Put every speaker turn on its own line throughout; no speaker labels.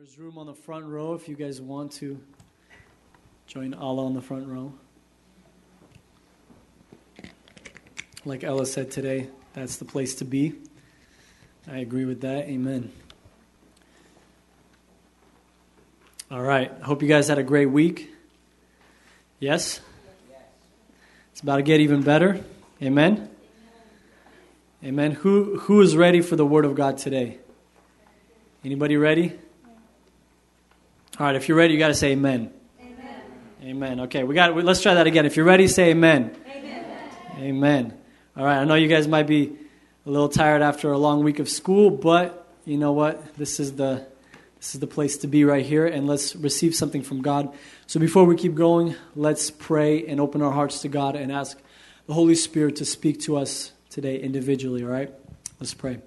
There's room on the front row if you guys want to join Alla on the front row. Like Ella said today, that's the place to be. I agree with that. Amen. All right. Hope you guys had a great week. Yes? It's about to get even better. Amen. Amen. Who who is ready for the word of God today? Anybody ready? All right, if you're ready, you got to say amen. Amen. Amen. Okay, we got let's try that again. If you're ready, say amen. Amen. Amen. All right, I know you guys might be a little tired after a long week of school, but you know what? This is the this is the place to be right here, and let's receive something from God. So before we keep going, let's pray and open our hearts to God and ask the Holy Spirit to speak to us today individually, all right? Let's pray.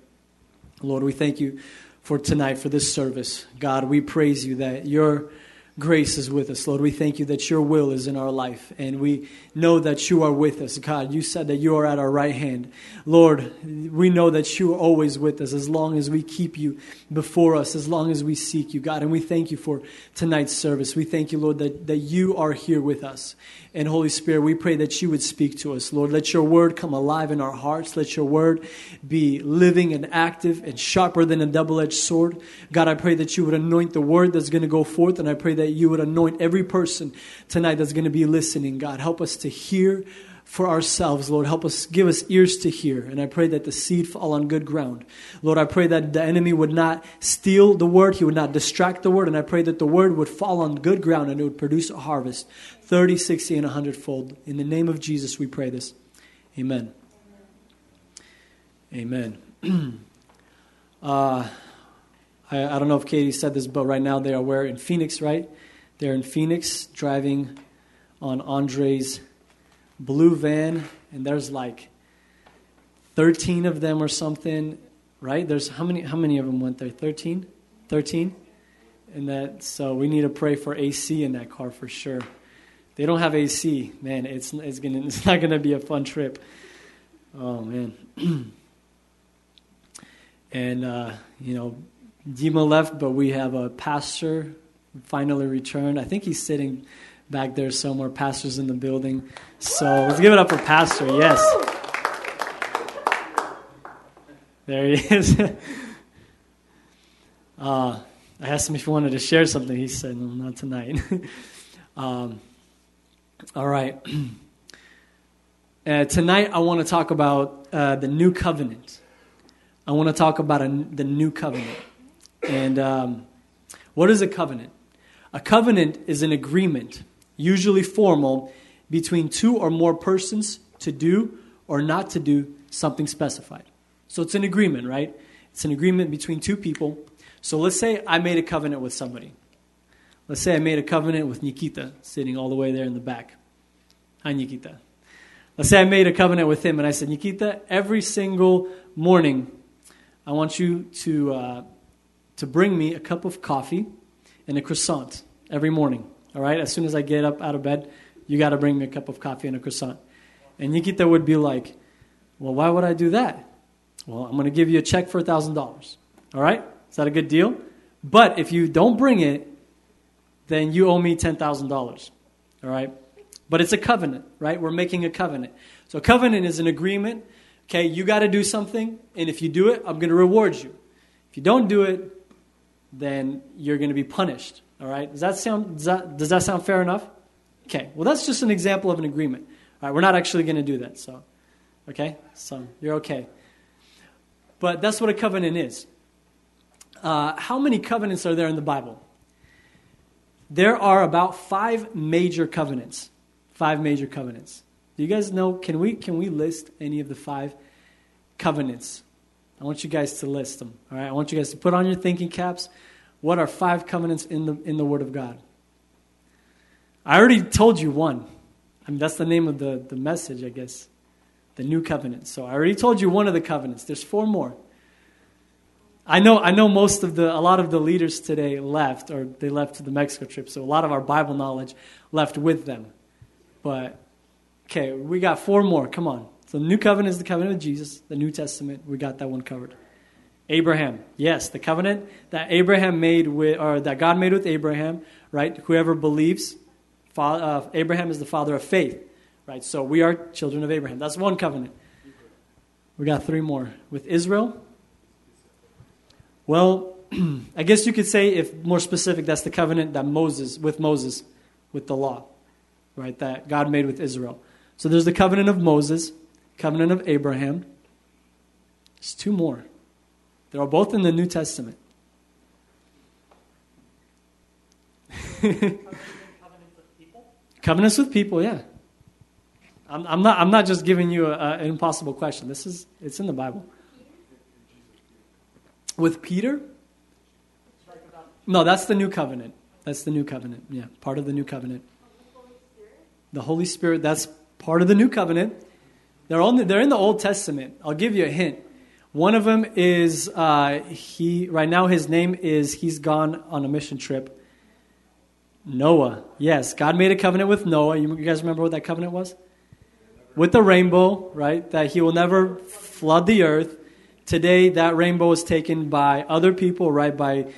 Lord, we thank you for tonight, for this service. God, we praise you that your grace is with us. Lord, we thank you that your will is in our life, and we know that you are with us. God, you said that you are at our right hand. Lord, we know that you are always with us as long as we keep you before us, as long as we seek you, God. And we thank you for tonight's service. We thank you, Lord, that, that you are here with us. And Holy Spirit, we pray that you would speak to us. Lord, let your word come alive in our hearts. Let your word be living and active and sharper than a double edged sword. God, I pray that you would anoint the word that's going to go forth, and I pray that you would anoint every person tonight that's going to be listening. God, help us to hear for ourselves, Lord. Help us, give us ears to hear. And I pray that the seed fall on good ground. Lord, I pray that the enemy would not steal the word, he would not distract the word. And I pray that the word would fall on good ground and it would produce a harvest 30, 60, and 100 fold. In the name of Jesus, we pray this. Amen. Amen. uh, I, I don't know if Katie said this, but right now they are where? In Phoenix, right? They're in Phoenix driving on Andre's blue van, and there's like 13 of them or something, right? There's how many how many of them went there? 13? 13? And that so we need to pray for AC in that car for sure. They don't have AC, man. It's it's gonna it's not gonna be a fun trip. Oh man. and uh, you know, Dima left, but we have a pastor finally returned. I think he's sitting back there somewhere. Pastor's in the building. So let's give it up for Pastor. Yes. There he is. uh, I asked him if he wanted to share something. He said, no, not tonight. um, all right. Uh, tonight, I want to talk about uh, the new covenant. I want to talk about a, the new covenant. And um, what is a covenant? A covenant is an agreement usually formal, between two or more persons to do or not to do something specified. So it's an agreement, right? It's an agreement between two people. So let's say I made a covenant with somebody. Let's say I made a covenant with Nikita, sitting all the way there in the back. Hi, Nikita. Let's say I made a covenant with him and I said, Nikita, every single morning, I want you to, uh, to bring me a cup of coffee and a croissant every morning. All right, as soon as I get up out of bed, you got to bring me a cup of coffee and a croissant. And Nikita would be like, Well, why would I do that? Well, I'm going to give you a check for $1,000. All right? Is that a good deal? But if you don't bring it, then you owe me $10,000. All right? But it's a covenant, right? We're making a covenant. So covenant is an agreement. Okay, you got to do something, and if you do it, I'm going to reward you. If you don't do it, then you're going to be punished. All right? Does that sound, does that, does that sound fair enough? Okay. Well, that's just an example of an agreement. All right, we're not actually going to do that. So, okay? So, you're okay. But that's what a covenant is. Uh, how many covenants are there in the Bible? There are about five major covenants. Five major covenants. Do you guys know? Can we, can we list any of the five covenants? I want you guys to list them. All right? I want you guys to put on your thinking caps. What are five covenants in the, in the Word of God? I already told you one. I mean, that's the name of the, the message, I guess. The new covenant. So I already told you one of the covenants. There's four more. I know, I know most of the, a lot of the leaders today left, or they left the Mexico trip, so a lot of our Bible knowledge left with them. But, okay, we got four more. Come on. So the new covenant is the covenant of Jesus, the New Testament. We got that one covered. Abraham. Yes, the covenant that Abraham made with, or that God made with Abraham, right? Whoever believes, uh, Abraham is the father of faith, right? So we are children of Abraham. That's one covenant. We got three more. With Israel, well, I guess you could say, if more specific, that's the covenant that Moses, with Moses, with the law, right? That God made with Israel. So there's the covenant of Moses, covenant of Abraham. There's two more. They're all both in the New Testament. Covenants with people, yeah. I'm, I'm, not, I'm not just giving you a, a, an impossible question. This is, it's in the Bible. With Peter? No, that's the new covenant. That's the new covenant. Yeah, part of the new covenant. The Holy Spirit, that's part of the new covenant. They're, only, they're in the Old Testament. I'll give you a hint. One of them is uh, he. Right now, his name is he's gone on a mission trip. Noah. Yes, God made a covenant with Noah. You, you guys remember what that covenant was? With the rainbow, right? That he will never flood the earth. Today, that rainbow is taken by other people, right? By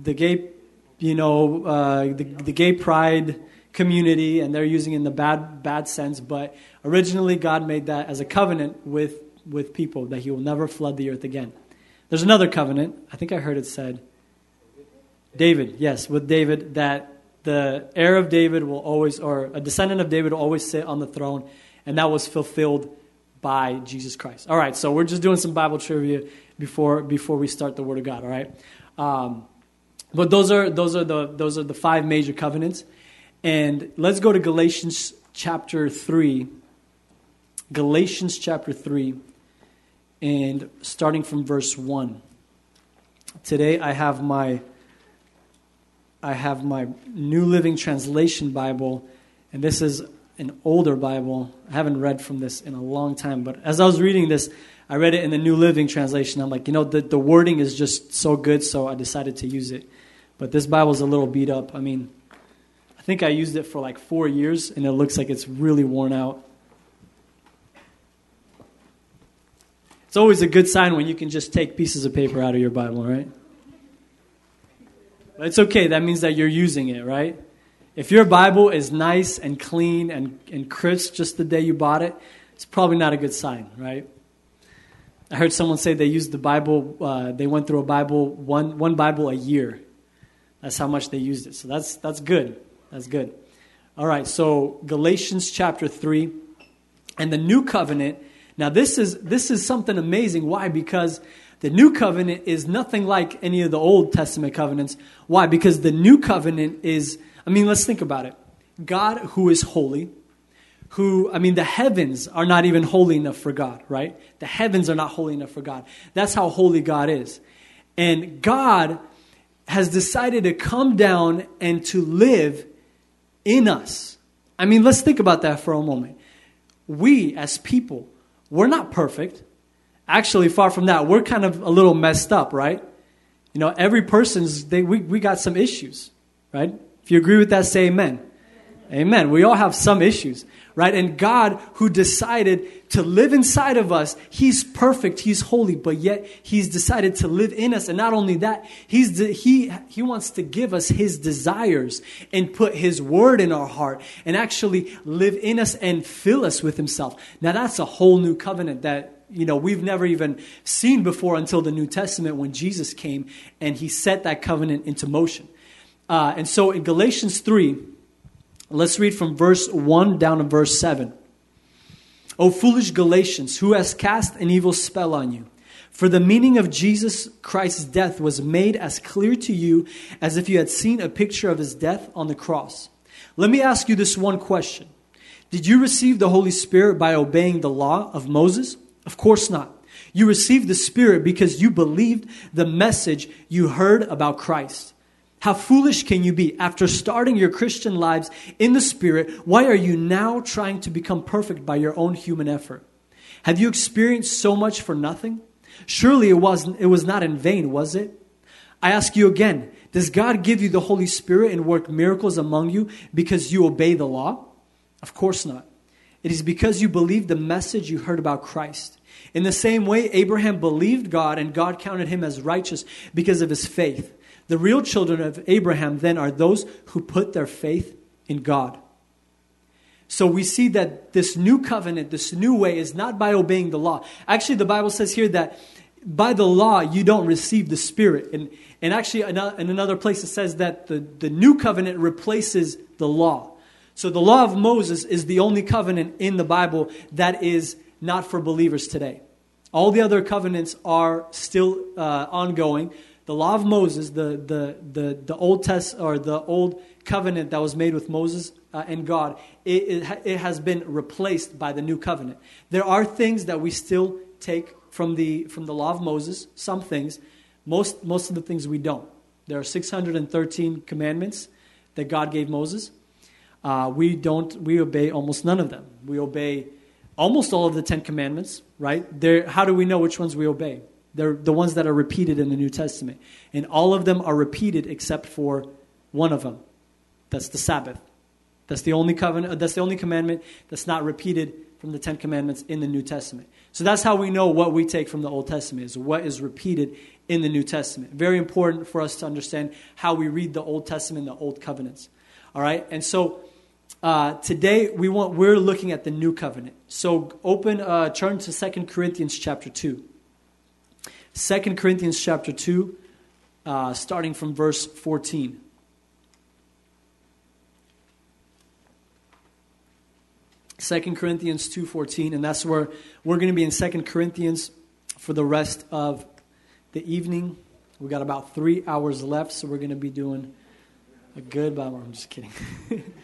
the gay, you know, uh, the, the gay pride community, and they're using it in the bad bad sense. But originally, God made that as a covenant with with people that he will never flood the earth again. There's another covenant. I think I heard it said. David, yes, with David, that the heir of David will always, or a descendant of David will always sit on the throne, and that was fulfilled by Jesus Christ. All right, so we're just doing some Bible trivia before before we start the Word of God. All right, um, but those are those are the those are the five major covenants, and let's go to Galatians chapter three. Galatians chapter three and starting from verse 1. Today I have my I have my New Living Translation Bible, and this is an older Bible. I haven't read from this in a long time, but as I was reading this, I read it in the New Living Translation. I'm like, you know, the, the wording is just so good, so I decided to use it. But this Bible's a little beat up. I mean, I think I used it for like four years, and it looks like it's really worn out. It's always a good sign when you can just take pieces of paper out of your Bible, right? But it's okay. That means that you're using it, right? If your Bible is nice and clean and, and crisp just the day you bought it, it's probably not a good sign, right? I heard someone say they used the Bible, uh, they went through a Bible, one, one Bible a year. That's how much they used it. So that's, that's good. That's good. All right, so Galatians chapter 3. And the new covenant now, this is, this is something amazing. Why? Because the new covenant is nothing like any of the Old Testament covenants. Why? Because the new covenant is, I mean, let's think about it. God, who is holy, who, I mean, the heavens are not even holy enough for God, right? The heavens are not holy enough for God. That's how holy God is. And God has decided to come down and to live in us. I mean, let's think about that for a moment. We, as people, we're not perfect. Actually, far from that, we're kind of a little messed up, right? You know, every person's, they, we, we got some issues, right? If you agree with that, say amen. Amen. We all have some issues, right? And God, who decided to live inside of us, He's perfect, He's holy, but yet He's decided to live in us. And not only that, He's de- He He wants to give us His desires and put His word in our heart and actually live in us and fill us with Himself. Now that's a whole new covenant that you know we've never even seen before until the New Testament when Jesus came and He set that covenant into motion. Uh, and so in Galatians three Let's read from verse 1 down to verse 7. O foolish Galatians, who has cast an evil spell on you? For the meaning of Jesus Christ's death was made as clear to you as if you had seen a picture of his death on the cross. Let me ask you this one question Did you receive the Holy Spirit by obeying the law of Moses? Of course not. You received the Spirit because you believed the message you heard about Christ. How foolish can you be? After starting your Christian lives in the Spirit, why are you now trying to become perfect by your own human effort? Have you experienced so much for nothing? Surely it, wasn't, it was not in vain, was it? I ask you again Does God give you the Holy Spirit and work miracles among you because you obey the law? Of course not. It is because you believe the message you heard about Christ. In the same way, Abraham believed God and God counted him as righteous because of his faith. The real children of Abraham then are those who put their faith in God. So we see that this new covenant, this new way, is not by obeying the law. Actually, the Bible says here that by the law you don't receive the Spirit. And, and actually, in another place, it says that the, the new covenant replaces the law. So the law of Moses is the only covenant in the Bible that is not for believers today. All the other covenants are still uh, ongoing. The law of Moses, the, the, the, the Old Test or the Old Covenant that was made with Moses uh, and God, it, it, it has been replaced by the new covenant. There are things that we still take from the, from the law of Moses, some things. Most, most of the things we don't. There are 613 commandments that God gave Moses. Uh, we don't, we obey almost none of them. We obey almost all of the Ten Commandments, right? They're, how do we know which ones we obey? They're the ones that are repeated in the New Testament. And all of them are repeated except for one of them. That's the Sabbath. That's the only covenant, that's the only commandment that's not repeated from the Ten Commandments in the New Testament. So that's how we know what we take from the Old Testament is what is repeated in the New Testament. Very important for us to understand how we read the Old Testament, the Old Covenants. All right? And so uh, today we want we're looking at the new covenant. So open uh, turn to Second Corinthians chapter 2. 2 Corinthians chapter 2 uh, starting from verse 14. Second Corinthians 2:14 and that's where we're going to be in Second Corinthians for the rest of the evening. We got about 3 hours left so we're going to be doing a good but I'm just kidding.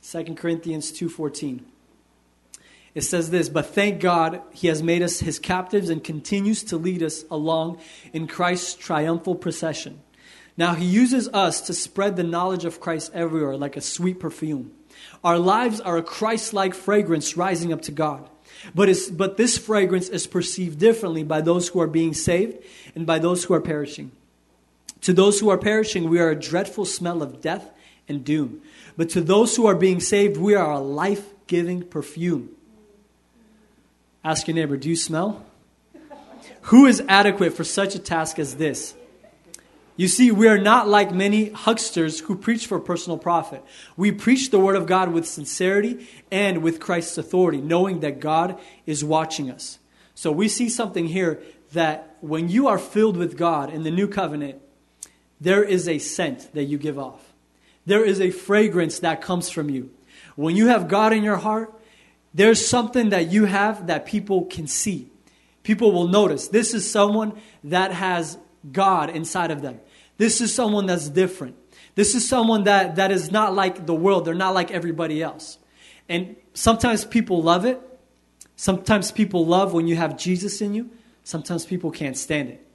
Second Corinthians 2:14 it says this, but thank God he has made us his captives and continues to lead us along in Christ's triumphal procession. Now he uses us to spread the knowledge of Christ everywhere like a sweet perfume. Our lives are a Christ like fragrance rising up to God. But, but this fragrance is perceived differently by those who are being saved and by those who are perishing. To those who are perishing, we are a dreadful smell of death and doom. But to those who are being saved, we are a life giving perfume. Ask your neighbor, do you smell? Who is adequate for such a task as this? You see, we are not like many hucksters who preach for personal profit. We preach the Word of God with sincerity and with Christ's authority, knowing that God is watching us. So we see something here that when you are filled with God in the new covenant, there is a scent that you give off. There is a fragrance that comes from you. When you have God in your heart, there's something that you have that people can see. People will notice. This is someone that has God inside of them. This is someone that's different. This is someone that, that is not like the world. They're not like everybody else. And sometimes people love it. Sometimes people love when you have Jesus in you. Sometimes people can't stand it.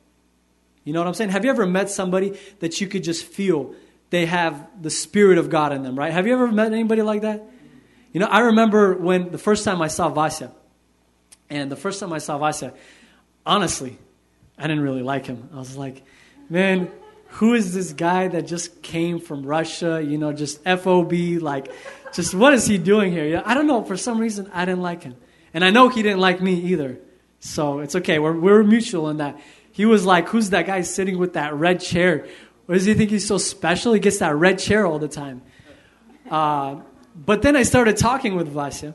You know what I'm saying? Have you ever met somebody that you could just feel they have the Spirit of God in them, right? Have you ever met anybody like that? You know, I remember when the first time I saw Vasya, and the first time I saw Vasya, honestly, I didn't really like him. I was like, man, who is this guy that just came from Russia, you know, just FOB, like, just what is he doing here? I don't know. For some reason, I didn't like him. And I know he didn't like me either. So it's okay. We're, we're mutual in that. He was like, who's that guy sitting with that red chair? What does he think he's so special? He gets that red chair all the time. Uh, but then I started talking with Vasya,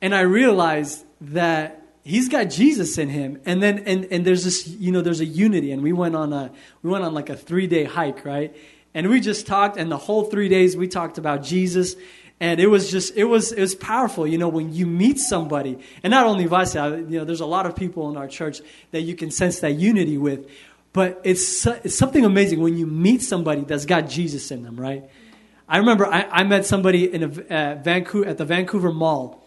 and I realized that he's got Jesus in him. And then and, and there's this, you know, there's a unity. And we went on a we went on like a three day hike, right? And we just talked, and the whole three days we talked about Jesus. And it was just, it was, it was powerful, you know, when you meet somebody, and not only Vasya, you know, there's a lot of people in our church that you can sense that unity with, but it's, it's something amazing when you meet somebody that's got Jesus in them, right? I remember I, I met somebody in a, uh, Vancouver, at the Vancouver Mall,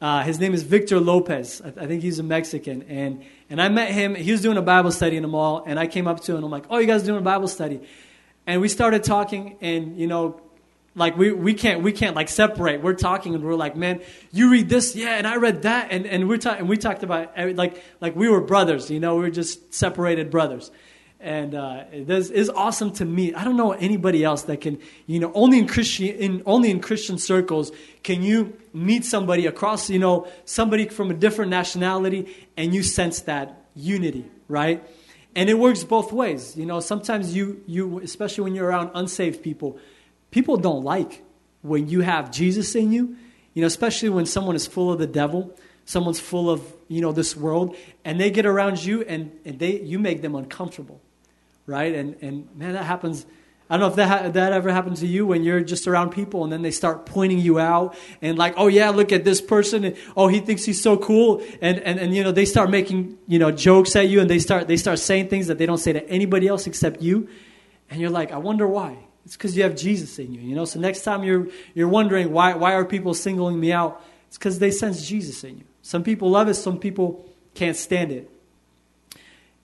uh, his name is Victor Lopez. I, I, think he's a Mexican. And, and I met him. He was doing a Bible study in the mall. And I came up to him and I'm like, oh, you guys doing a Bible study? And we started talking. And, you know, like we, we can't we can't like separate we're talking and we're like man you read this yeah and i read that and, and we're talking we talked about like like we were brothers you know we were just separated brothers and uh, this is awesome to meet. I don't know anybody else that can, you know, only in Christian, in, only in Christian circles can you meet somebody across, you know, somebody from a different nationality, and you sense that unity, right? And it works both ways. You know, sometimes you, you, especially when you're around unsaved people, people don't like when you have Jesus in you. You know, especially when someone is full of the devil someone's full of you know this world and they get around you and, and they you make them uncomfortable right? And, and man, that happens. I don't know if that, ha- that ever happened to you when you're just around people and then they start pointing you out and like, oh yeah, look at this person. And, oh, he thinks he's so cool. And, and, and, you know, they start making, you know, jokes at you and they start, they start saying things that they don't say to anybody else except you. And you're like, I wonder why. It's because you have Jesus in you, you know? So next time you're, you're wondering why, why are people singling me out? It's because they sense Jesus in you. Some people love it. Some people can't stand it.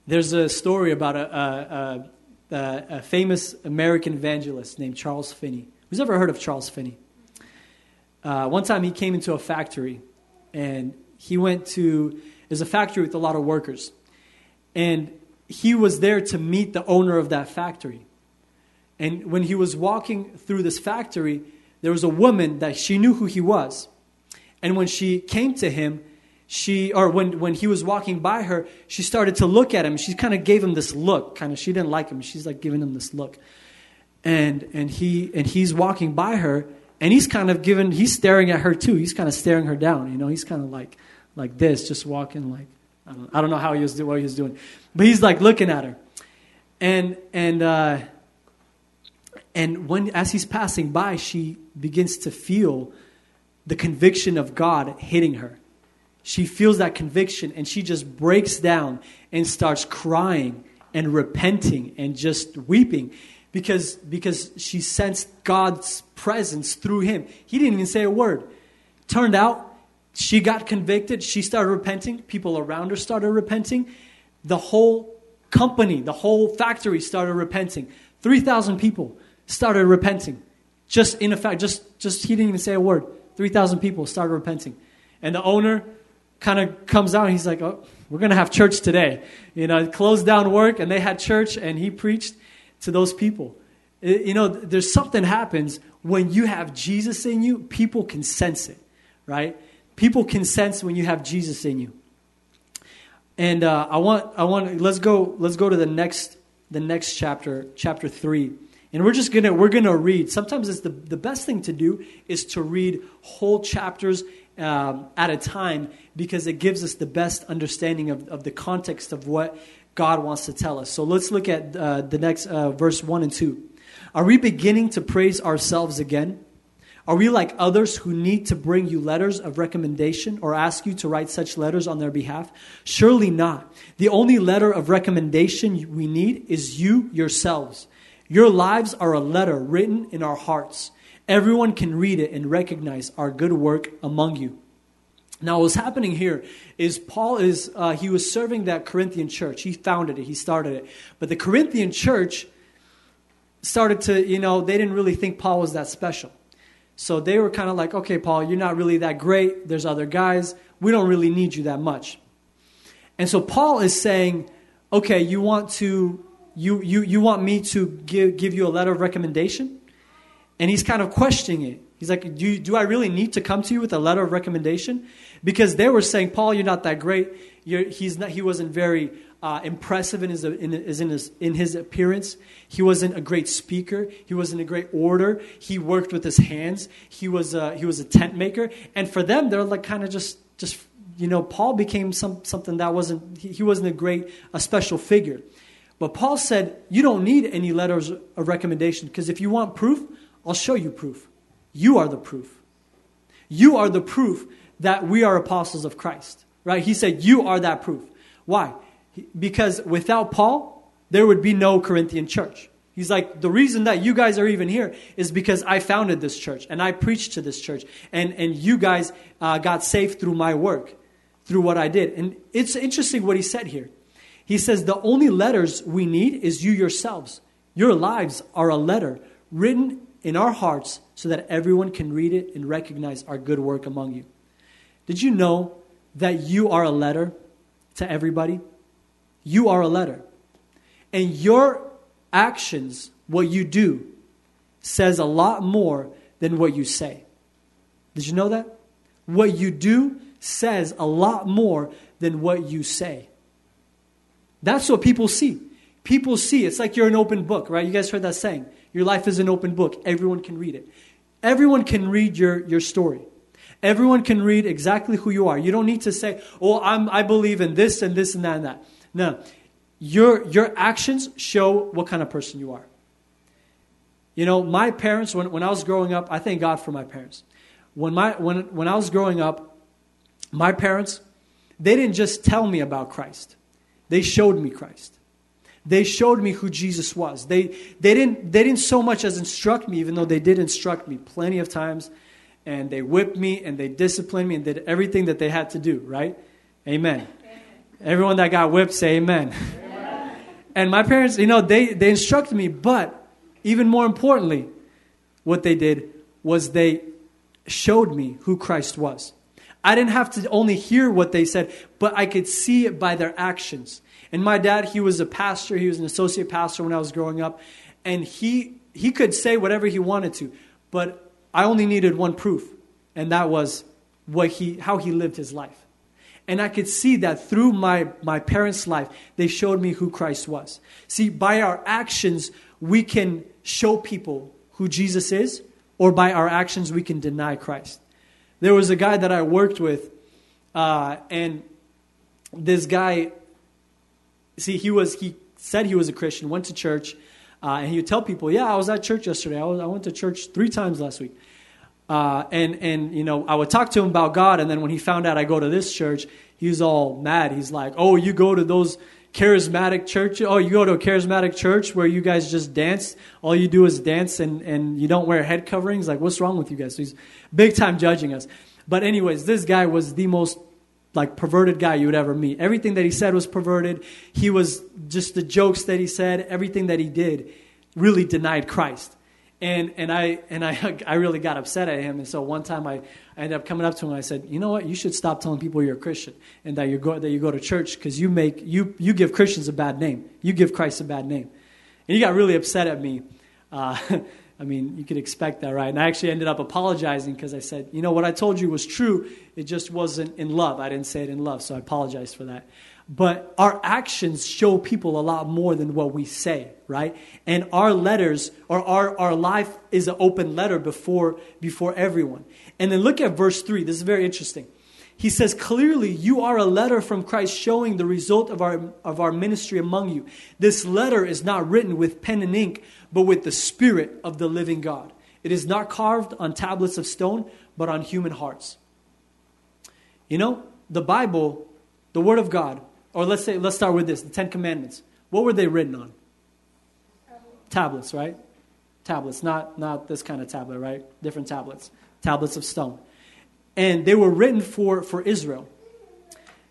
There's a story about a, a, a, a famous American evangelist named Charles Finney. Who's ever heard of Charles Finney? Uh, one time he came into a factory and he went to, there's a factory with a lot of workers. And he was there to meet the owner of that factory. And when he was walking through this factory, there was a woman that she knew who he was. And when she came to him, she or when when he was walking by her she started to look at him. She kind of gave him this look kind of she didn't like him. She's like giving him this look. And and he and he's walking by her and he's kind of giving he's staring at her too. He's kind of staring her down you know? He's kind of like like this just walking like I don't, I don't know how he was what he was doing. But he's like looking at her. And and uh and when as he's passing by she begins to feel the conviction of God hitting her she feels that conviction and she just breaks down and starts crying and repenting and just weeping because, because she sensed God's presence through him. He didn't even say a word. Turned out, she got convicted. She started repenting. People around her started repenting. The whole company, the whole factory started repenting. 3,000 people started repenting. Just in effect, just, just he didn't even say a word. 3,000 people started repenting. And the owner kind of comes out and he's like, oh, we're going to have church today. You know, closed down work and they had church and he preached to those people. You know, there's something happens when you have Jesus in you, people can sense it, right? People can sense when you have Jesus in you. And uh, I want, I want, let's go, let's go to the next, the next chapter, chapter three. And we're just gonna, we're gonna read. Sometimes it's the, the best thing to do is to read whole chapters um, at a time because it gives us the best understanding of, of the context of what God wants to tell us. So let's look at uh, the next uh, verse 1 and 2. Are we beginning to praise ourselves again? Are we like others who need to bring you letters of recommendation or ask you to write such letters on their behalf? Surely not. The only letter of recommendation we need is you yourselves. Your lives are a letter written in our hearts. Everyone can read it and recognize our good work among you. Now, what's happening here is Paul is, uh, he was serving that Corinthian church. He founded it, he started it. But the Corinthian church started to, you know, they didn't really think Paul was that special. So they were kind of like, okay, Paul, you're not really that great. There's other guys. We don't really need you that much. And so Paul is saying, okay, you want to, you, you, you want me to give, give you a letter of recommendation? And he's kind of questioning it. He's like, do, do I really need to come to you with a letter of recommendation? Because they were saying, Paul, you're not that great. You're, he's not, he wasn't very uh, impressive in his, in, in, his, in his appearance. He wasn't a great speaker. He wasn't a great orator. He worked with his hands. He was a, he was a tent maker. And for them, they're like kind of just, just, you know, Paul became some, something that wasn't, he, he wasn't a great, a special figure. But Paul said, you don't need any letters of recommendation because if you want proof, I'll show you proof. You are the proof. You are the proof that we are apostles of Christ. Right? He said, You are that proof. Why? Because without Paul, there would be no Corinthian church. He's like, the reason that you guys are even here is because I founded this church and I preached to this church, and, and you guys uh, got saved through my work, through what I did. And it's interesting what he said here. He says, The only letters we need is you yourselves. Your lives are a letter written in our hearts so that everyone can read it and recognize our good work among you. Did you know that you are a letter to everybody? You are a letter. And your actions, what you do, says a lot more than what you say. Did you know that? What you do says a lot more than what you say. That's what people see. People see. It's like you're an open book, right? You guys heard that saying. Your life is an open book. Everyone can read it. Everyone can read your, your story. Everyone can read exactly who you are. You don't need to say, oh, I'm, I believe in this and this and that and that. No. Your, your actions show what kind of person you are. You know, my parents, when, when I was growing up, I thank God for my parents. When, my, when, when I was growing up, my parents, they didn't just tell me about Christ, they showed me Christ. They showed me who Jesus was. They, they, didn't, they didn't so much as instruct me, even though they did instruct me plenty of times. And they whipped me and they disciplined me and did everything that they had to do, right? Amen. Everyone that got whipped, say amen. amen. And my parents, you know, they, they instructed me, but even more importantly, what they did was they showed me who Christ was. I didn't have to only hear what they said, but I could see it by their actions. And my dad, he was a pastor, he was an associate pastor when I was growing up, and he he could say whatever he wanted to, but I only needed one proof, and that was what he how he lived his life. And I could see that through my, my parents' life, they showed me who Christ was. See, by our actions, we can show people who Jesus is, or by our actions, we can deny Christ. There was a guy that I worked with, uh, and this guy, see, he was he said he was a Christian, went to church, uh, and he would tell people, "Yeah, I was at church yesterday. I, was, I went to church three times last week." Uh, and and you know, I would talk to him about God, and then when he found out I go to this church, he was all mad. He's like, "Oh, you go to those charismatic church? Oh, you go to a charismatic church where you guys just dance? All you do is dance, and and you don't wear head coverings? Like, what's wrong with you guys?" So he's big time judging us. But anyways, this guy was the most like perverted guy you would ever meet. Everything that he said was perverted. He was just the jokes that he said, everything that he did really denied Christ. And and I and I I really got upset at him. And so one time I, I ended up coming up to him and I said, you know what, you should stop telling people you're a Christian and that you go that you go to church because you make you you give Christians a bad name. You give Christ a bad name. And he got really upset at me. Uh, I mean, you could expect that, right? And I actually ended up apologizing because I said, you know, what I told you was true. It just wasn't in love. I didn't say it in love, so I apologize for that. But our actions show people a lot more than what we say, right? And our letters, or our, our life is an open letter before, before everyone. And then look at verse 3. This is very interesting. He says, Clearly, you are a letter from Christ showing the result of our, of our ministry among you. This letter is not written with pen and ink, but with the Spirit of the living God. It is not carved on tablets of stone, but on human hearts. You know, the Bible, the Word of God, or let's say, let's start with this the Ten Commandments. What were they written on? Tablets, right? Tablets, not, not this kind of tablet, right? Different tablets. Tablets of stone and they were written for, for Israel.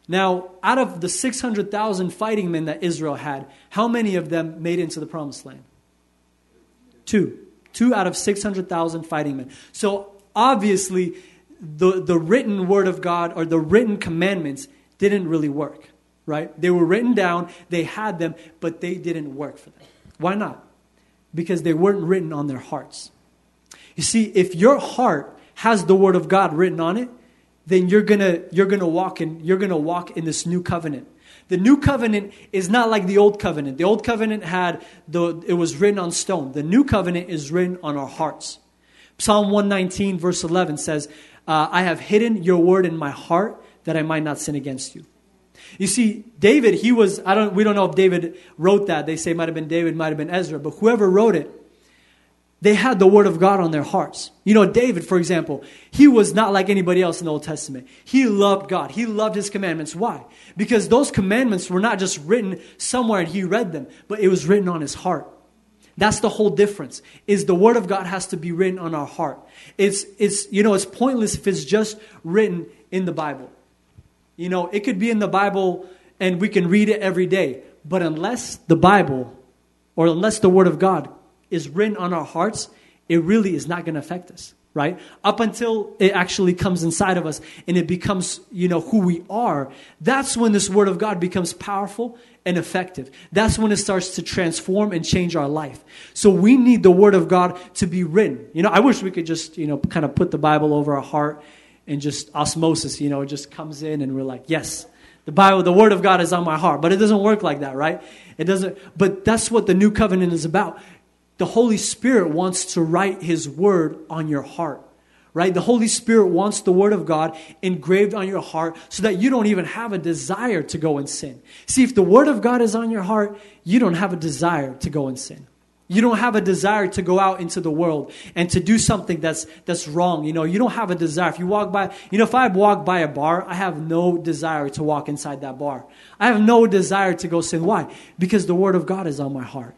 Now, out of the 600,000 fighting men that Israel had, how many of them made into the promised land? Two. Two out of 600,000 fighting men. So, obviously, the, the written word of God or the written commandments didn't really work, right? They were written down, they had them, but they didn't work for them. Why not? Because they weren't written on their hearts. You see, if your heart has the word of God written on it, then you're gonna you're gonna walk in you're gonna walk in this new covenant. The new covenant is not like the old covenant. The old covenant had the it was written on stone. The new covenant is written on our hearts. Psalm 119 verse 11 says, uh, "I have hidden your word in my heart that I might not sin against you." You see, David, he was I don't we don't know if David wrote that. They say might have been David, might have been Ezra, but whoever wrote it, they had the word of God on their hearts. You know, David, for example, he was not like anybody else in the Old Testament. He loved God. He loved his commandments. Why? Because those commandments were not just written somewhere and he read them, but it was written on his heart. That's the whole difference. Is the word of God has to be written on our heart. It's it's you know, it's pointless if it's just written in the Bible. You know, it could be in the Bible and we can read it every day, but unless the Bible or unless the word of God is written on our hearts, it really is not going to affect us, right? Up until it actually comes inside of us and it becomes, you know, who we are, that's when this word of God becomes powerful and effective. That's when it starts to transform and change our life. So we need the word of God to be written. You know, I wish we could just, you know, kind of put the Bible over our heart and just osmosis, you know, it just comes in and we're like, yes, the Bible, the word of God is on my heart. But it doesn't work like that, right? It doesn't, but that's what the new covenant is about the Holy Spirit wants to write His word on your heart. Right? The Holy Spirit wants the Word of God engraved on your heart so that you don't even have a desire to go and sin. See, if the Word of God is on your heart, you don't have a desire to go and sin. You don't have a desire to go out into the world and to do something that's, that's wrong. You know, you don't have a desire. If you walk by, you know, if I walk by a bar, I have no desire to walk inside that bar. I have no desire to go sin. Why? Because the Word of God is on my heart.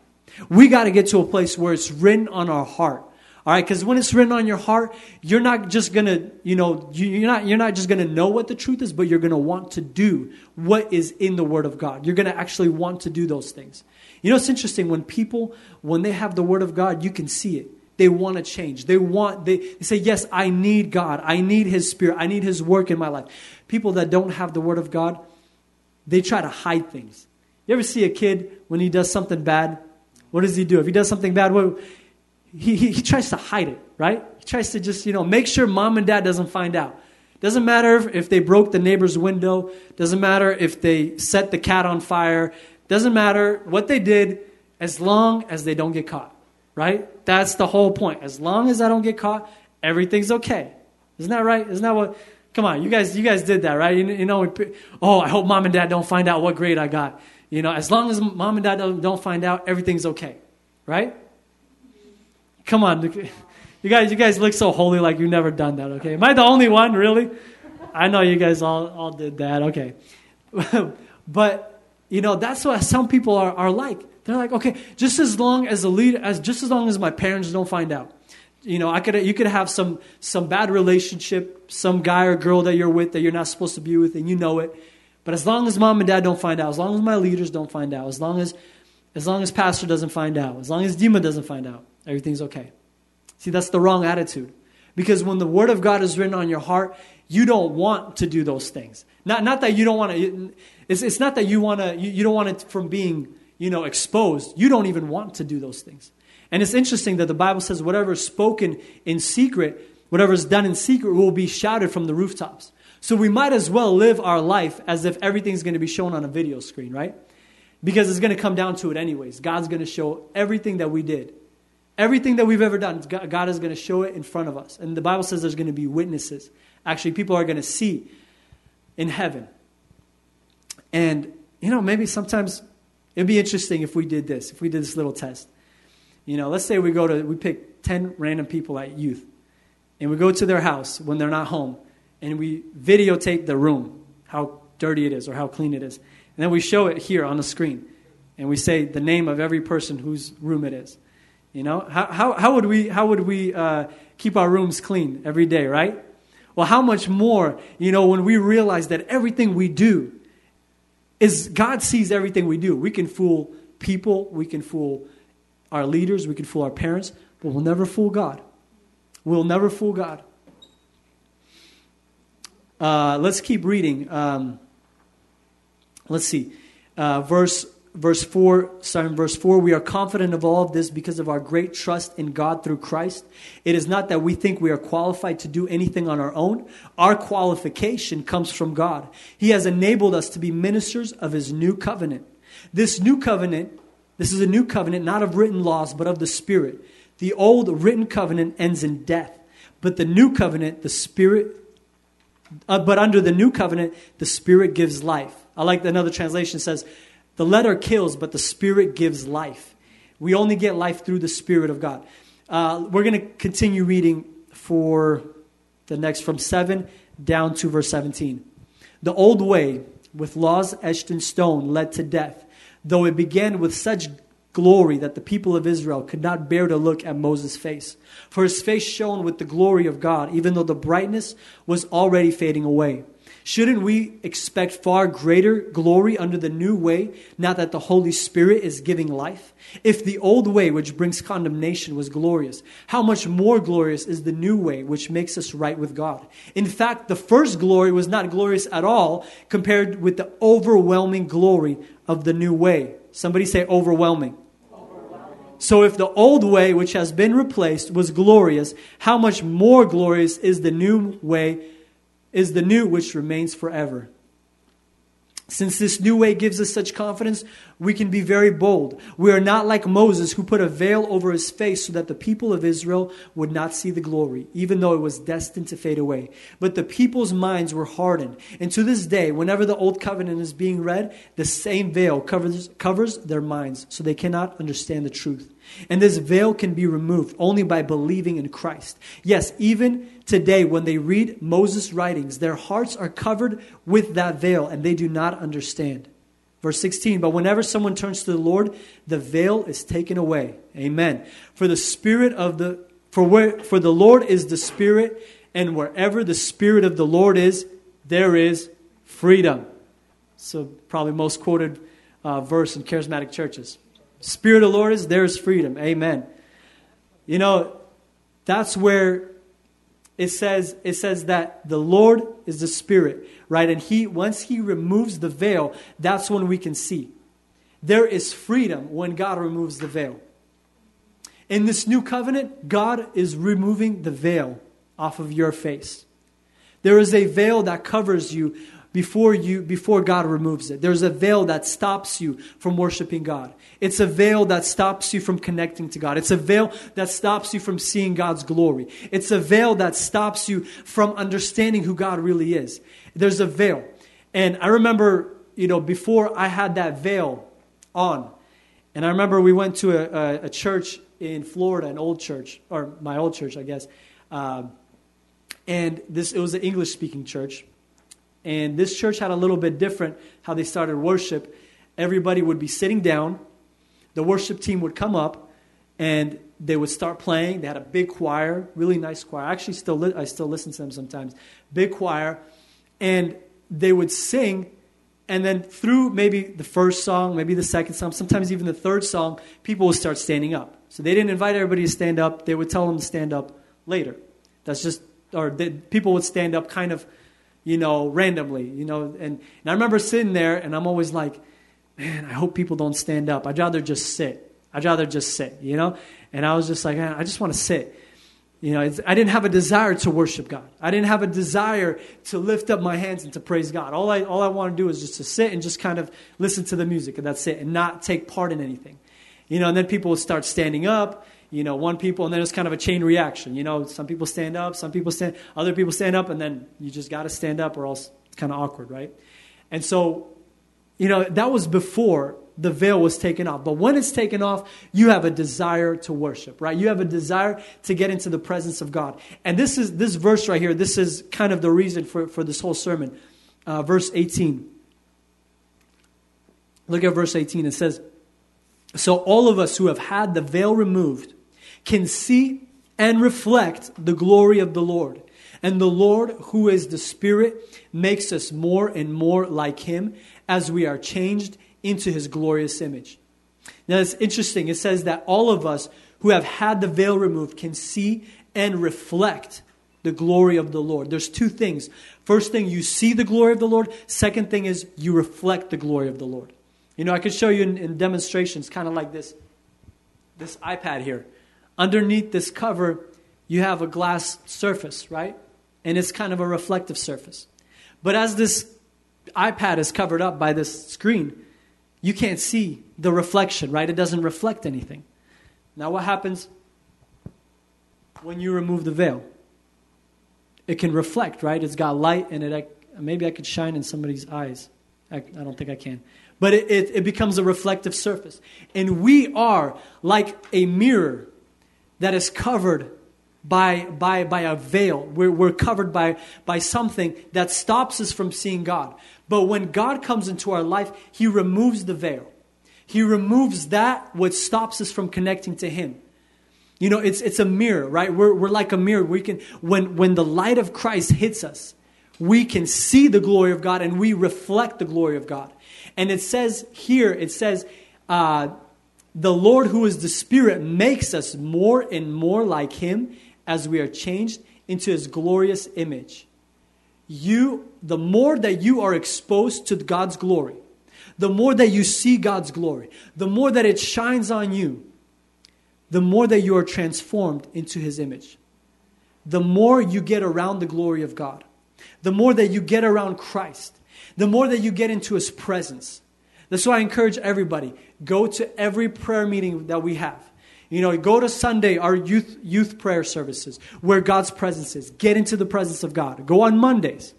We got to get to a place where it's written on our heart. All right, because when it's written on your heart, you're not just gonna, you know, you're not you're not just gonna know what the truth is, but you're gonna want to do what is in the Word of God. You're gonna actually want to do those things. You know, it's interesting when people, when they have the Word of God, you can see it. They want to change. They want, they, they say, Yes, I need God. I need His Spirit. I need His work in my life. People that don't have the Word of God, they try to hide things. You ever see a kid when he does something bad? What does he do? If he does something bad, what, he, he, he tries to hide it, right? He tries to just, you know, make sure mom and dad doesn't find out. Doesn't matter if, if they broke the neighbor's window. Doesn't matter if they set the cat on fire. Doesn't matter what they did as long as they don't get caught, right? That's the whole point. As long as I don't get caught, everything's okay. Isn't that right? Isn't that what? Come on, you guys, you guys did that, right? You, you know, oh, I hope mom and dad don't find out what grade I got. You know, as long as mom and dad don't, don't find out, everything's okay, right? Come on, you guys, you guys look so holy, like you've never done that. Okay, am I the only one? Really? I know you guys all all did that. Okay, but you know that's what some people are, are like. They're like, okay, just as long as the lead, as just as long as my parents don't find out. You know, I could you could have some some bad relationship, some guy or girl that you're with that you're not supposed to be with, and you know it but as long as mom and dad don't find out, as long as my leaders don't find out, as long as, as long as pastor doesn't find out, as long as Dima doesn't find out, everything's okay. See, that's the wrong attitude. Because when the word of God is written on your heart, you don't want to do those things. Not, not that you don't want to, it's, it's not that you want to, you, you don't want it from being, you know, exposed. You don't even want to do those things. And it's interesting that the Bible says whatever is spoken in secret, whatever is done in secret will be shouted from the rooftops. So we might as well live our life as if everything's going to be shown on a video screen, right? Because it's going to come down to it anyways. God's going to show everything that we did. Everything that we've ever done, God is going to show it in front of us. And the Bible says there's going to be witnesses. Actually, people are going to see in heaven. And, you know, maybe sometimes it'd be interesting if we did this, if we did this little test. You know, let's say we go to, we pick 10 random people at youth, and we go to their house when they're not home, and we videotape the room, how dirty it is or how clean it is. And then we show it here on the screen. And we say the name of every person whose room it is. You know, how, how, how would we, how would we uh, keep our rooms clean every day, right? Well, how much more, you know, when we realize that everything we do is God sees everything we do. We can fool people, we can fool our leaders, we can fool our parents, but we'll never fool God. We'll never fool God. Uh, let's keep reading. Um, let's see. Uh, verse verse 4, starting verse 4, we are confident of all of this because of our great trust in God through Christ. It is not that we think we are qualified to do anything on our own. Our qualification comes from God. He has enabled us to be ministers of his new covenant. This new covenant, this is a new covenant, not of written laws, but of the Spirit. The old written covenant ends in death, but the new covenant, the Spirit uh, but under the new covenant, the Spirit gives life. I like another translation says, the letter kills, but the Spirit gives life. We only get life through the Spirit of God. Uh, we're going to continue reading for the next from 7 down to verse 17. The old way, with laws etched in stone, led to death, though it began with such glory that the people of Israel could not bear to look at Moses' face. For his face shone with the glory of God, even though the brightness was already fading away. Shouldn't we expect far greater glory under the new way, now that the Holy Spirit is giving life? If the old way, which brings condemnation, was glorious, how much more glorious is the new way, which makes us right with God? In fact, the first glory was not glorious at all compared with the overwhelming glory of the new way. Somebody say overwhelming. So, if the old way, which has been replaced, was glorious, how much more glorious is the new way, is the new which remains forever? Since this new way gives us such confidence, we can be very bold. We are not like Moses, who put a veil over his face so that the people of Israel would not see the glory, even though it was destined to fade away. But the people's minds were hardened. And to this day, whenever the Old Covenant is being read, the same veil covers, covers their minds, so they cannot understand the truth. And this veil can be removed only by believing in Christ. Yes, even today, when they read Moses' writings, their hearts are covered with that veil and they do not understand. Verse 16, but whenever someone turns to the Lord, the veil is taken away. Amen. For the spirit of the for where for the Lord is the spirit, and wherever the spirit of the Lord is, there is freedom. So probably most quoted uh, verse in charismatic churches. Spirit of the Lord is, there's freedom. Amen. You know, that's where it says it says that the Lord is the Spirit, right? And he once he removes the veil, that's when we can see. There is freedom when God removes the veil. In this new covenant, God is removing the veil off of your face. There is a veil that covers you before you before God removes it. There's a veil that stops you from worshiping God. It's a veil that stops you from connecting to God. It's a veil that stops you from seeing God's glory. It's a veil that stops you from understanding who God really is. There's a veil. And I remember, you know, before I had that veil on, and I remember we went to a, a, a church in Florida, an old church, or my old church, I guess. Um, and this it was an English speaking church and this church had a little bit different how they started worship. Everybody would be sitting down, the worship team would come up, and they would start playing. They had a big choir, really nice choir. I actually still li- I still listen to them sometimes. Big choir, and they would sing and then through maybe the first song, maybe the second song, sometimes even the third song, people would start standing up. So they didn't invite everybody to stand up. They would tell them to stand up later. That's just, or they, people would stand up kind of you know, randomly, you know. And, and I remember sitting there and I'm always like, man, I hope people don't stand up. I'd rather just sit. I'd rather just sit, you know. And I was just like, I just want to sit. You know, I didn't have a desire to worship God. I didn't have a desire to lift up my hands and to praise God. All I, all I want to do is just to sit and just kind of listen to the music, and that's it, and not take part in anything. You know, and then people would start standing up, you know, one people, and then it's kind of a chain reaction. You know, some people stand up, some people stand, other people stand up, and then you just got to stand up or else it's kind of awkward, right? And so, you know, that was before the veil was taken off. But when it's taken off, you have a desire to worship, right? You have a desire to get into the presence of God. And this is this verse right here, this is kind of the reason for, for this whole sermon. Uh, verse 18. Look at verse 18. It says, So all of us who have had the veil removed can see and reflect the glory of the Lord. And the Lord, who is the Spirit, makes us more and more like Him as we are changed into His glorious image. Now, it's interesting. It says that all of us who have had the veil removed can see and reflect the glory of the Lord. There's two things. First thing, you see the glory of the Lord. Second thing is you reflect the glory of the Lord. You know, I could show you in, in demonstrations, kind of like this, this iPad here underneath this cover, you have a glass surface, right? And it's kind of a reflective surface. But as this iPad is covered up by this screen, you can't see the reflection, right? It doesn't reflect anything. Now, what happens when you remove the veil? It can reflect, right? It's got light in it. Maybe I could shine in somebody's eyes. I, I don't think I can. But it, it, it becomes a reflective surface. And we are like a mirror that is covered by, by, by a veil. We're, we're covered by, by something that stops us from seeing God. But when God comes into our life, He removes the veil. He removes that what stops us from connecting to Him. You know, it's, it's a mirror, right? We're, we're like a mirror. We can, when, when the light of Christ hits us, we can see the glory of God and we reflect the glory of God. And it says here, it says, uh, the Lord who is the Spirit makes us more and more like Him as we are changed into His glorious image. You, the more that you are exposed to God's glory, the more that you see God's glory, the more that it shines on you, the more that you are transformed into His image. The more you get around the glory of God, the more that you get around Christ, the more that you get into His presence. That's why I encourage everybody go to every prayer meeting that we have. You know, go to Sunday, our youth, youth prayer services, where God's presence is. Get into the presence of God. Go on Mondays.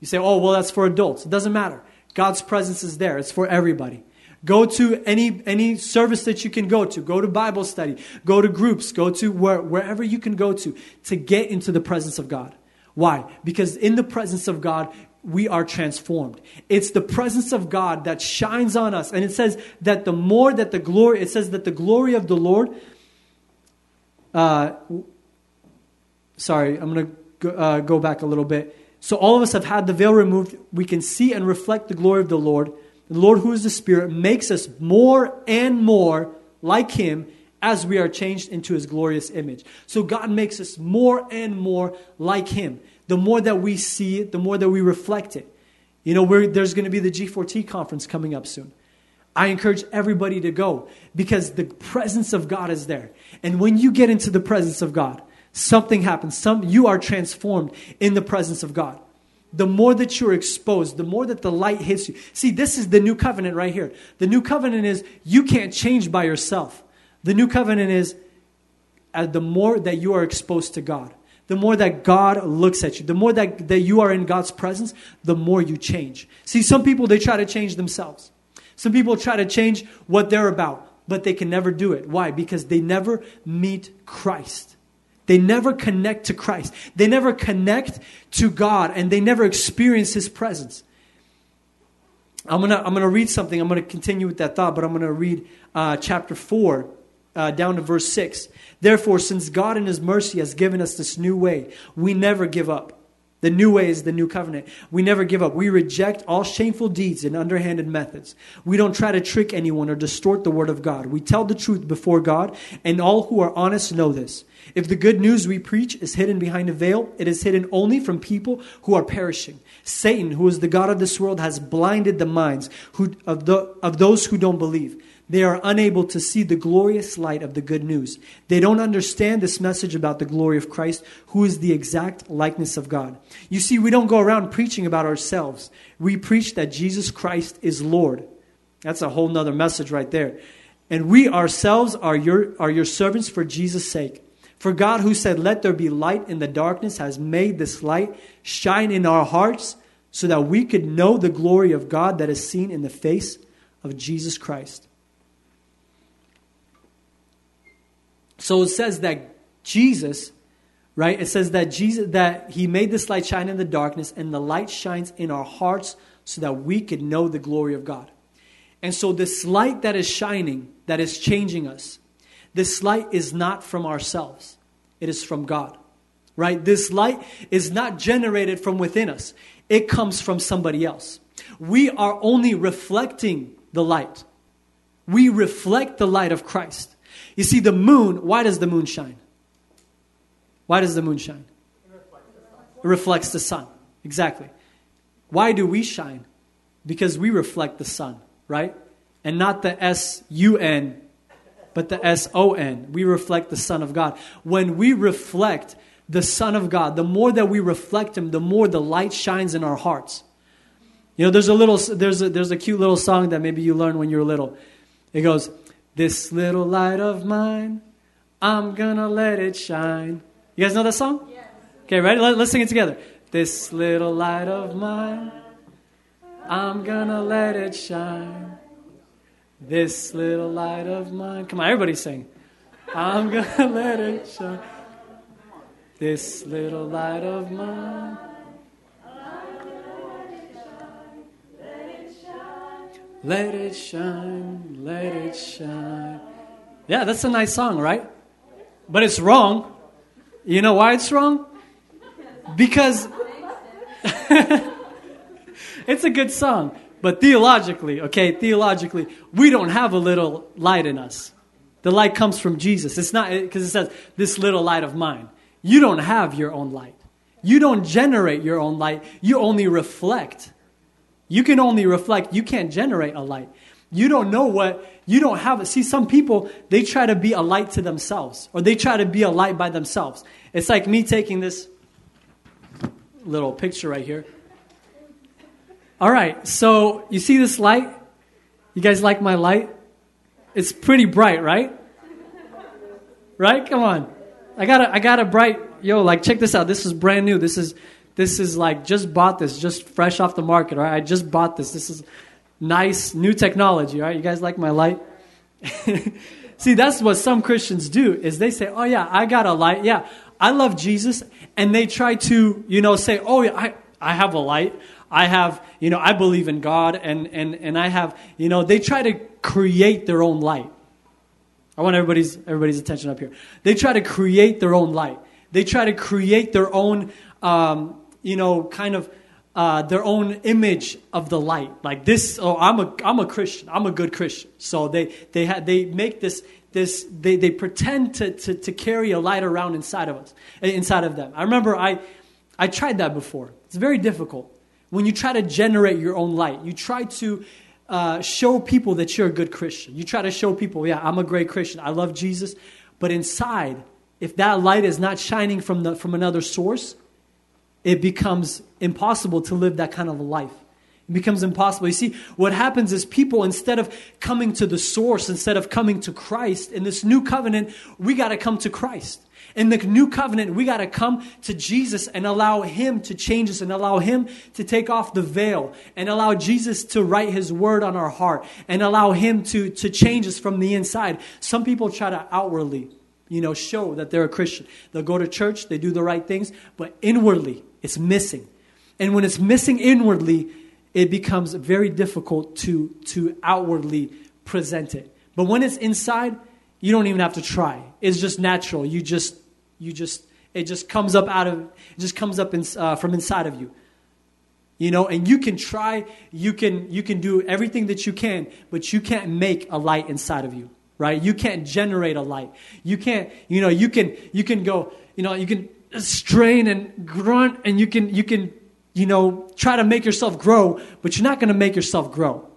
You say, oh, well, that's for adults. It doesn't matter. God's presence is there, it's for everybody. Go to any, any service that you can go to. Go to Bible study. Go to groups. Go to where, wherever you can go to to get into the presence of God. Why? Because in the presence of God, we are transformed. It's the presence of God that shines on us. And it says that the more that the glory, it says that the glory of the Lord, uh, sorry, I'm going to go, uh, go back a little bit. So all of us have had the veil removed. We can see and reflect the glory of the Lord. The Lord, who is the Spirit, makes us more and more like Him as we are changed into His glorious image. So God makes us more and more like Him the more that we see it, the more that we reflect it. You know, there's going to be the G4T conference coming up soon. I encourage everybody to go because the presence of God is there. And when you get into the presence of God, something happens. Some, you are transformed in the presence of God. The more that you're exposed, the more that the light hits you. See, this is the new covenant right here. The new covenant is you can't change by yourself. The new covenant is uh, the more that you are exposed to God the more that God looks at you, the more that, that you are in God's presence, the more you change. See, some people, they try to change themselves. Some people try to change what they're about, but they can never do it. Why? Because they never meet Christ. They never connect to Christ. They never connect to God, and they never experience His presence. I'm going to I'm gonna read something. I'm going to continue with that thought, but I'm going to read uh, chapter 4 uh, down to verse 6. Therefore, since God in His mercy has given us this new way, we never give up. The new way is the new covenant. We never give up. We reject all shameful deeds and underhanded methods. We don't try to trick anyone or distort the word of God. We tell the truth before God, and all who are honest know this. If the good news we preach is hidden behind a veil, it is hidden only from people who are perishing. Satan, who is the God of this world, has blinded the minds who, of, the, of those who don't believe. They are unable to see the glorious light of the good news. They don't understand this message about the glory of Christ, who is the exact likeness of God. You see, we don't go around preaching about ourselves. We preach that Jesus Christ is Lord. That's a whole nother message right there. And we ourselves are your, are your servants for Jesus' sake. For God, who said, Let there be light in the darkness, has made this light shine in our hearts so that we could know the glory of God that is seen in the face of Jesus Christ. So it says that Jesus, right? It says that Jesus that he made this light shine in the darkness and the light shines in our hearts so that we could know the glory of God. And so this light that is shining, that is changing us, this light is not from ourselves. It is from God. Right? This light is not generated from within us. It comes from somebody else. We are only reflecting the light. We reflect the light of Christ. You see, the moon, why does the moon shine? Why does the moon shine? It reflects the sun. Exactly. Why do we shine? Because we reflect the sun, right? And not the S U N, but the S O N. We reflect the Son of God. When we reflect the Son of God, the more that we reflect Him, the more the light shines in our hearts. You know, there's a little, there's a, there's a cute little song that maybe you learned when you were little. It goes, this little light of mine, I'm gonna let it shine. You guys know that song? Yes. Okay, ready? Let, us sing it together. This little light of mine, I'm gonna let it shine. This little light of mine. Come on, everybody sing. I'm gonna let it shine. This little light of mine. Let it shine, let it shine. Yeah, that's a nice song, right? But it's wrong. You know why it's wrong? Because it's a good song. But theologically, okay, theologically, we don't have a little light in us. The light comes from Jesus. It's not because it says, this little light of mine. You don't have your own light. You don't generate your own light. You only reflect. You can only reflect. You can't generate a light. You don't know what, you don't have it. See, some people, they try to be a light to themselves, or they try to be a light by themselves. It's like me taking this little picture right here. All right, so you see this light? You guys like my light? It's pretty bright, right? Right? Come on. I got a, I got a bright, yo, like check this out. This is brand new. This is this is like just bought this, just fresh off the market, right? I just bought this. This is nice new technology, right? You guys like my light? See, that's what some Christians do is they say, "Oh yeah, I got a light. Yeah, I love Jesus." And they try to, you know, say, "Oh yeah, I I have a light. I have, you know, I believe in God and and and I have, you know, they try to create their own light. I want everybody's everybody's attention up here. They try to create their own light. They try to create their own, um, you know, kind of uh, their own image of the light. Like this, oh, I'm a I'm a Christian. I'm a good Christian. So they they ha- they make this this they, they pretend to, to to carry a light around inside of us inside of them. I remember I I tried that before. It's very difficult when you try to generate your own light. You try to uh, show people that you're a good Christian. You try to show people, yeah, I'm a great Christian. I love Jesus. But inside, if that light is not shining from, the, from another source, it becomes impossible to live that kind of a life. It becomes impossible. You see, what happens is people, instead of coming to the source, instead of coming to Christ, in this new covenant, we got to come to Christ. In the new covenant, we got to come to Jesus and allow Him to change us and allow Him to take off the veil and allow Jesus to write His word on our heart and allow Him to, to change us from the inside. Some people try to outwardly, you know, show that they're a Christian. They'll go to church, they do the right things, but inwardly, it's missing. And when it's missing inwardly, it becomes very difficult to, to outwardly present it. But when it's inside, you don't even have to try. It's just natural. You just you just it just comes up out of it just comes up in, uh, from inside of you you know and you can try you can you can do everything that you can but you can't make a light inside of you right you can't generate a light you can't you know you can you can go you know you can strain and grunt and you can you can you know try to make yourself grow but you're not going to make yourself grow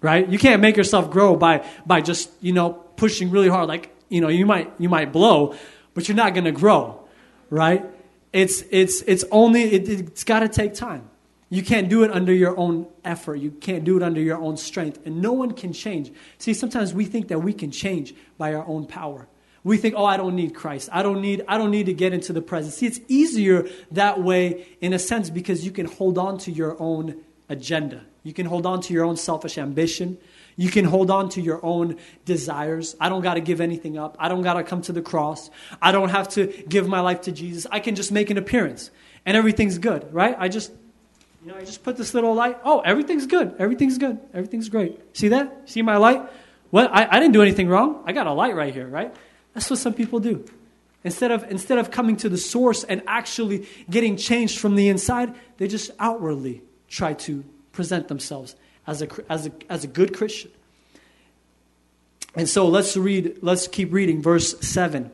right you can't make yourself grow by by just you know pushing really hard like you know you might you might blow but you're not going to grow, right? It's, it's, it's only, it, it's got to take time. You can't do it under your own effort. You can't do it under your own strength. And no one can change. See, sometimes we think that we can change by our own power. We think, oh, I don't need Christ. I don't need, I don't need to get into the presence. See, it's easier that way in a sense because you can hold on to your own agenda. You can hold on to your own selfish ambition. You can hold on to your own desires. I don't got to give anything up. I don't got to come to the cross. I don't have to give my life to Jesus. I can just make an appearance and everything's good, right? I just you know, I just put this little light. Oh, everything's good. Everything's good. Everything's great. See that? See my light? What? I, I didn't do anything wrong. I got a light right here, right? That's what some people do. Instead of, instead of coming to the source and actually getting changed from the inside, they just outwardly try to present themselves as a, as a, as a good Christian. And so let's read, let's keep reading verse 7.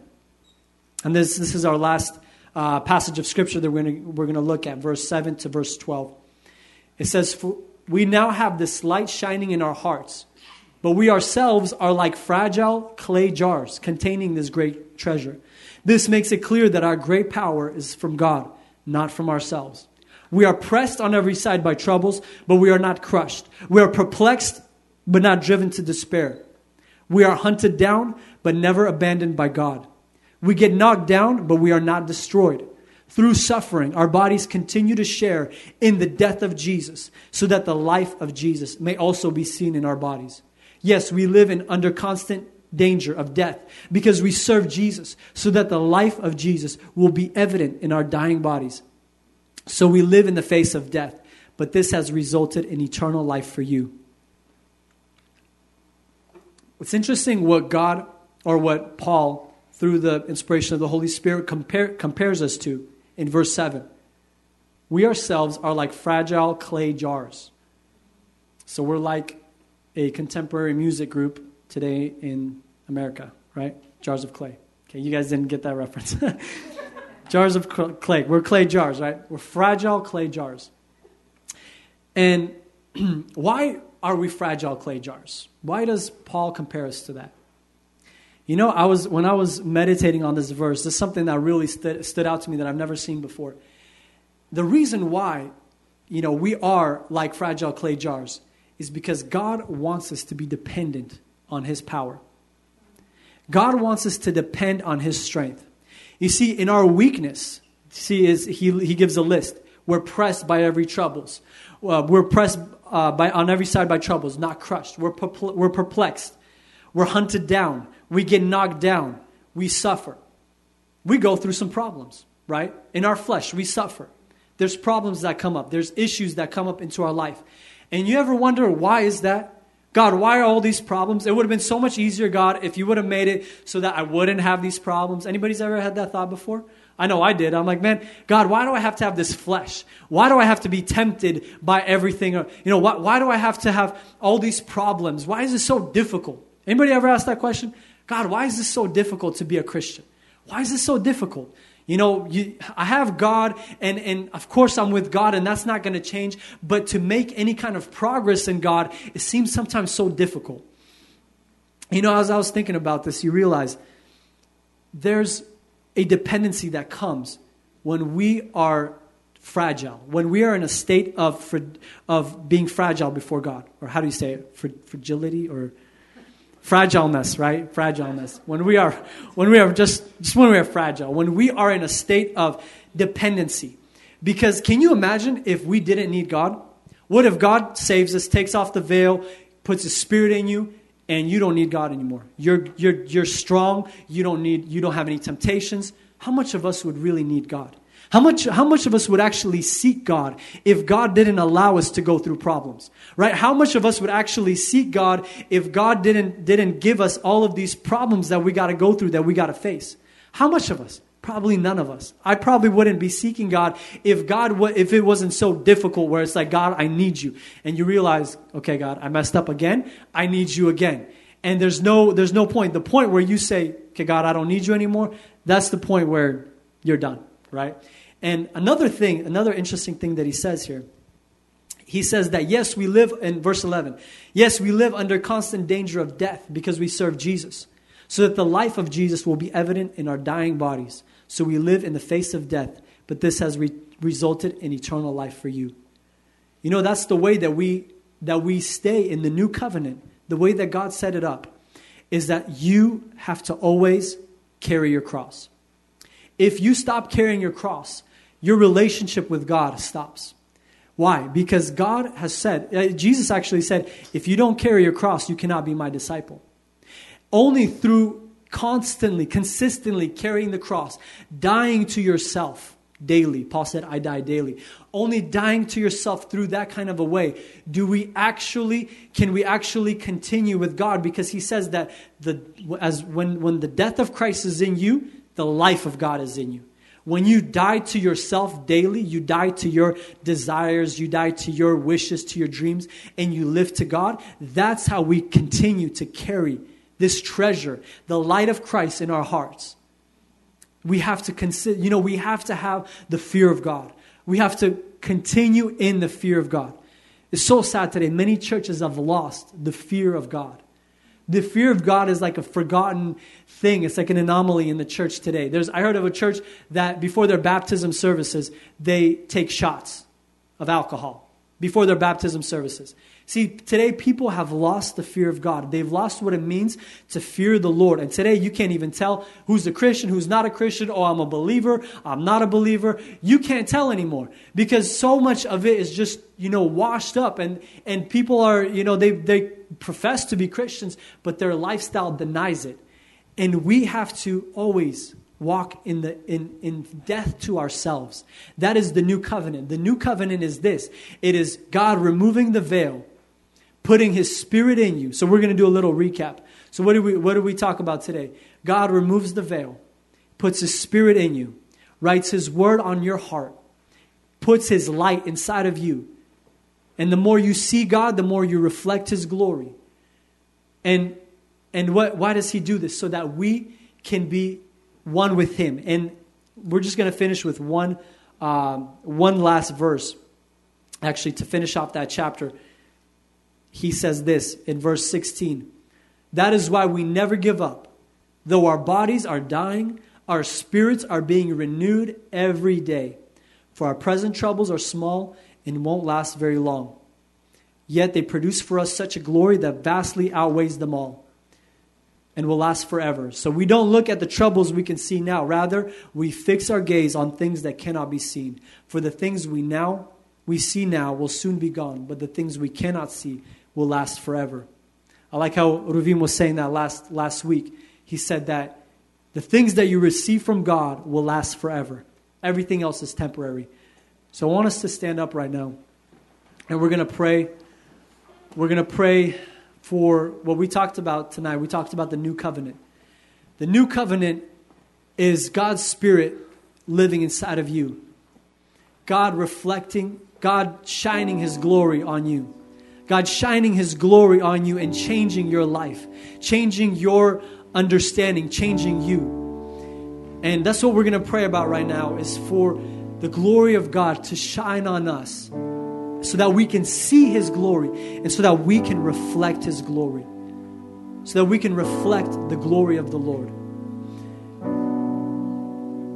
And this, this is our last uh, passage of scripture that we're going we're going to look at, verse 7 to verse 12. It says, We now have this light shining in our hearts, but we ourselves are like fragile clay jars containing this great treasure. This makes it clear that our great power is from God, not from ourselves. We are pressed on every side by troubles, but we are not crushed. We are perplexed, but not driven to despair. We are hunted down, but never abandoned by God. We get knocked down, but we are not destroyed. Through suffering, our bodies continue to share in the death of Jesus, so that the life of Jesus may also be seen in our bodies. Yes, we live in under constant danger of death because we serve Jesus, so that the life of Jesus will be evident in our dying bodies. So we live in the face of death, but this has resulted in eternal life for you. It's interesting what God or what Paul, through the inspiration of the Holy Spirit, compare, compares us to in verse 7. we ourselves are like fragile clay jars. So we're like a contemporary music group today in America, right? Jars of clay. Okay, you guys didn't get that reference. jars of clay. We're clay jars, right? We're fragile clay jars. And why are we fragile clay jars? Why does Paul compare us to that? You know, I was when I was meditating on this verse, there's something that really stood, stood out to me that I've never seen before. The reason why, you know, we are like fragile clay jars is because God wants us to be dependent on his power. God wants us to depend on his strength. You see, in our weakness, see, is he, he gives a list. We're pressed by every troubles. Uh, we're pressed uh, by, on every side by troubles, not crushed. We're, we're perplexed. We're hunted down. We get knocked down. We suffer. We go through some problems, right? In our flesh, we suffer. There's problems that come up. There's issues that come up into our life. And you ever wonder why is that? God, why are all these problems? It would have been so much easier, God, if you would have made it so that I wouldn't have these problems. Anybody's ever had that thought before? I know I did. I'm like, man, God, why do I have to have this flesh? Why do I have to be tempted by everything? You know, why, why do I have to have all these problems? Why is this so difficult? Anybody ever ask that question? God, why is this so difficult to be a Christian? Why is this so difficult? You know, you, I have God, and, and of course I'm with God, and that's not going to change. But to make any kind of progress in God, it seems sometimes so difficult. You know, as I was thinking about this, you realize there's a dependency that comes when we are fragile, when we are in a state of, of being fragile before God. Or how do you say it? Fragility or fragileness, right? Fragileness. When we are, when we are just, just when we are fragile, when we are in a state of dependency. Because can you imagine if we didn't need God? What if God saves us, takes off the veil, puts His Spirit in you, and you don't need God anymore? You're, you're, you're strong. You don't need, you don't have any temptations. How much of us would really need God? How much, how much of us would actually seek God if God didn't allow us to go through problems? Right? How much of us would actually seek God if God didn't, didn't give us all of these problems that we got to go through, that we got to face? How much of us? Probably none of us. I probably wouldn't be seeking God if God, if it wasn't so difficult where it's like, God, I need you. And you realize, okay, God, I messed up again. I need you again. And there's no, there's no point. The point where you say, okay, God, I don't need you anymore, that's the point where you're done right? And another thing, another interesting thing that he says here, he says that yes, we live, in verse 11, yes, we live under constant danger of death because we serve Jesus, so that the life of Jesus will be evident in our dying bodies. So we live in the face of death, but this has re- resulted in eternal life for you. You know, that's the way that we that we stay in the new covenant, the way that God set it up, is that you have to always carry your cross. If you stop carrying your cross, your relationship with God stops. Why? Because God has said, uh, Jesus actually said, if you don't carry your cross, you cannot be my disciple. Only through constantly, consistently carrying the cross, dying to yourself daily. Paul said, I die daily. Only dying to yourself through that kind of a way do we actually, can we actually continue with God? Because he says that the, as when, when the death of Christ is in you, the life of God is in you. When you die to yourself daily, you die to your desires, you die to your wishes, to your dreams, and you live to God, that's how we continue to carry this treasure, the light of Christ in our hearts. We have to consider, you know, we have to have the fear of God. We have to continue in the fear of God. It's so sad today. Many churches have lost the fear of God. The fear of God is like a forgotten thing. It's like an anomaly in the church today. There's, I heard of a church that before their baptism services, they take shots of alcohol before their baptism services. See, today people have lost the fear of God. They've lost what it means to fear the Lord. And today you can't even tell who's a Christian, who's not a Christian. Oh, I'm a believer. I'm not a believer. You can't tell anymore because so much of it is just, you know, washed up and, and people are, you know, they, they profess to be Christians, but their lifestyle denies it. And we have to always walk in, the, in, in death to ourselves. That is the new covenant. The new covenant is this it is God removing the veil, putting his spirit in you. So we're going to do a little recap. So, what do, we, what do we talk about today? God removes the veil, puts his spirit in you, writes his word on your heart, puts his light inside of you. And the more you see God, the more you reflect his glory. And and what why does he do this? So that we can be one with him. And we're just going to finish with one um, one last verse. Actually, to finish off that chapter, he says this in verse 16. That is why we never give up. Though our bodies are dying, our spirits are being renewed every day. For our present troubles are small and won't last very long. Yet they produce for us such a glory that vastly outweighs them all and will last forever. So we don't look at the troubles we can see now. Rather, we fix our gaze on things that cannot be seen. For the things we now we see now will soon be gone, but the things we cannot see will last forever. I like how Ruvim was saying that last, last week. He said that the things that you receive from God will last forever. Everything else is temporary. So I want us to stand up right now. And we're going to pray. We're going to pray for what we talked about tonight. We talked about the new covenant. The new covenant is God's Spirit living inside of you, God reflecting, God shining His glory on you. God shining His glory on you and changing your life, changing your understanding, changing you. And that's what we're going to pray about right now is for the glory of God to shine on us so that we can see His glory and so that we can reflect His glory, so that we can reflect the glory of the Lord.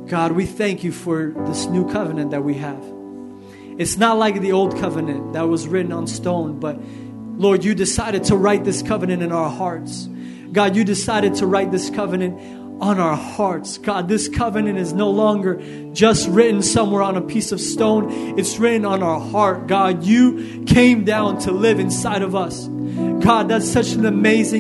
God, we thank you for this new covenant that we have. It's not like the old covenant that was written on stone, but Lord, you decided to write this covenant in our hearts. God, you decided to write this covenant on our hearts. God, this covenant is no longer just written somewhere on a piece of stone, it's written on our heart. God, you came down to live inside of us. God, that's such an amazing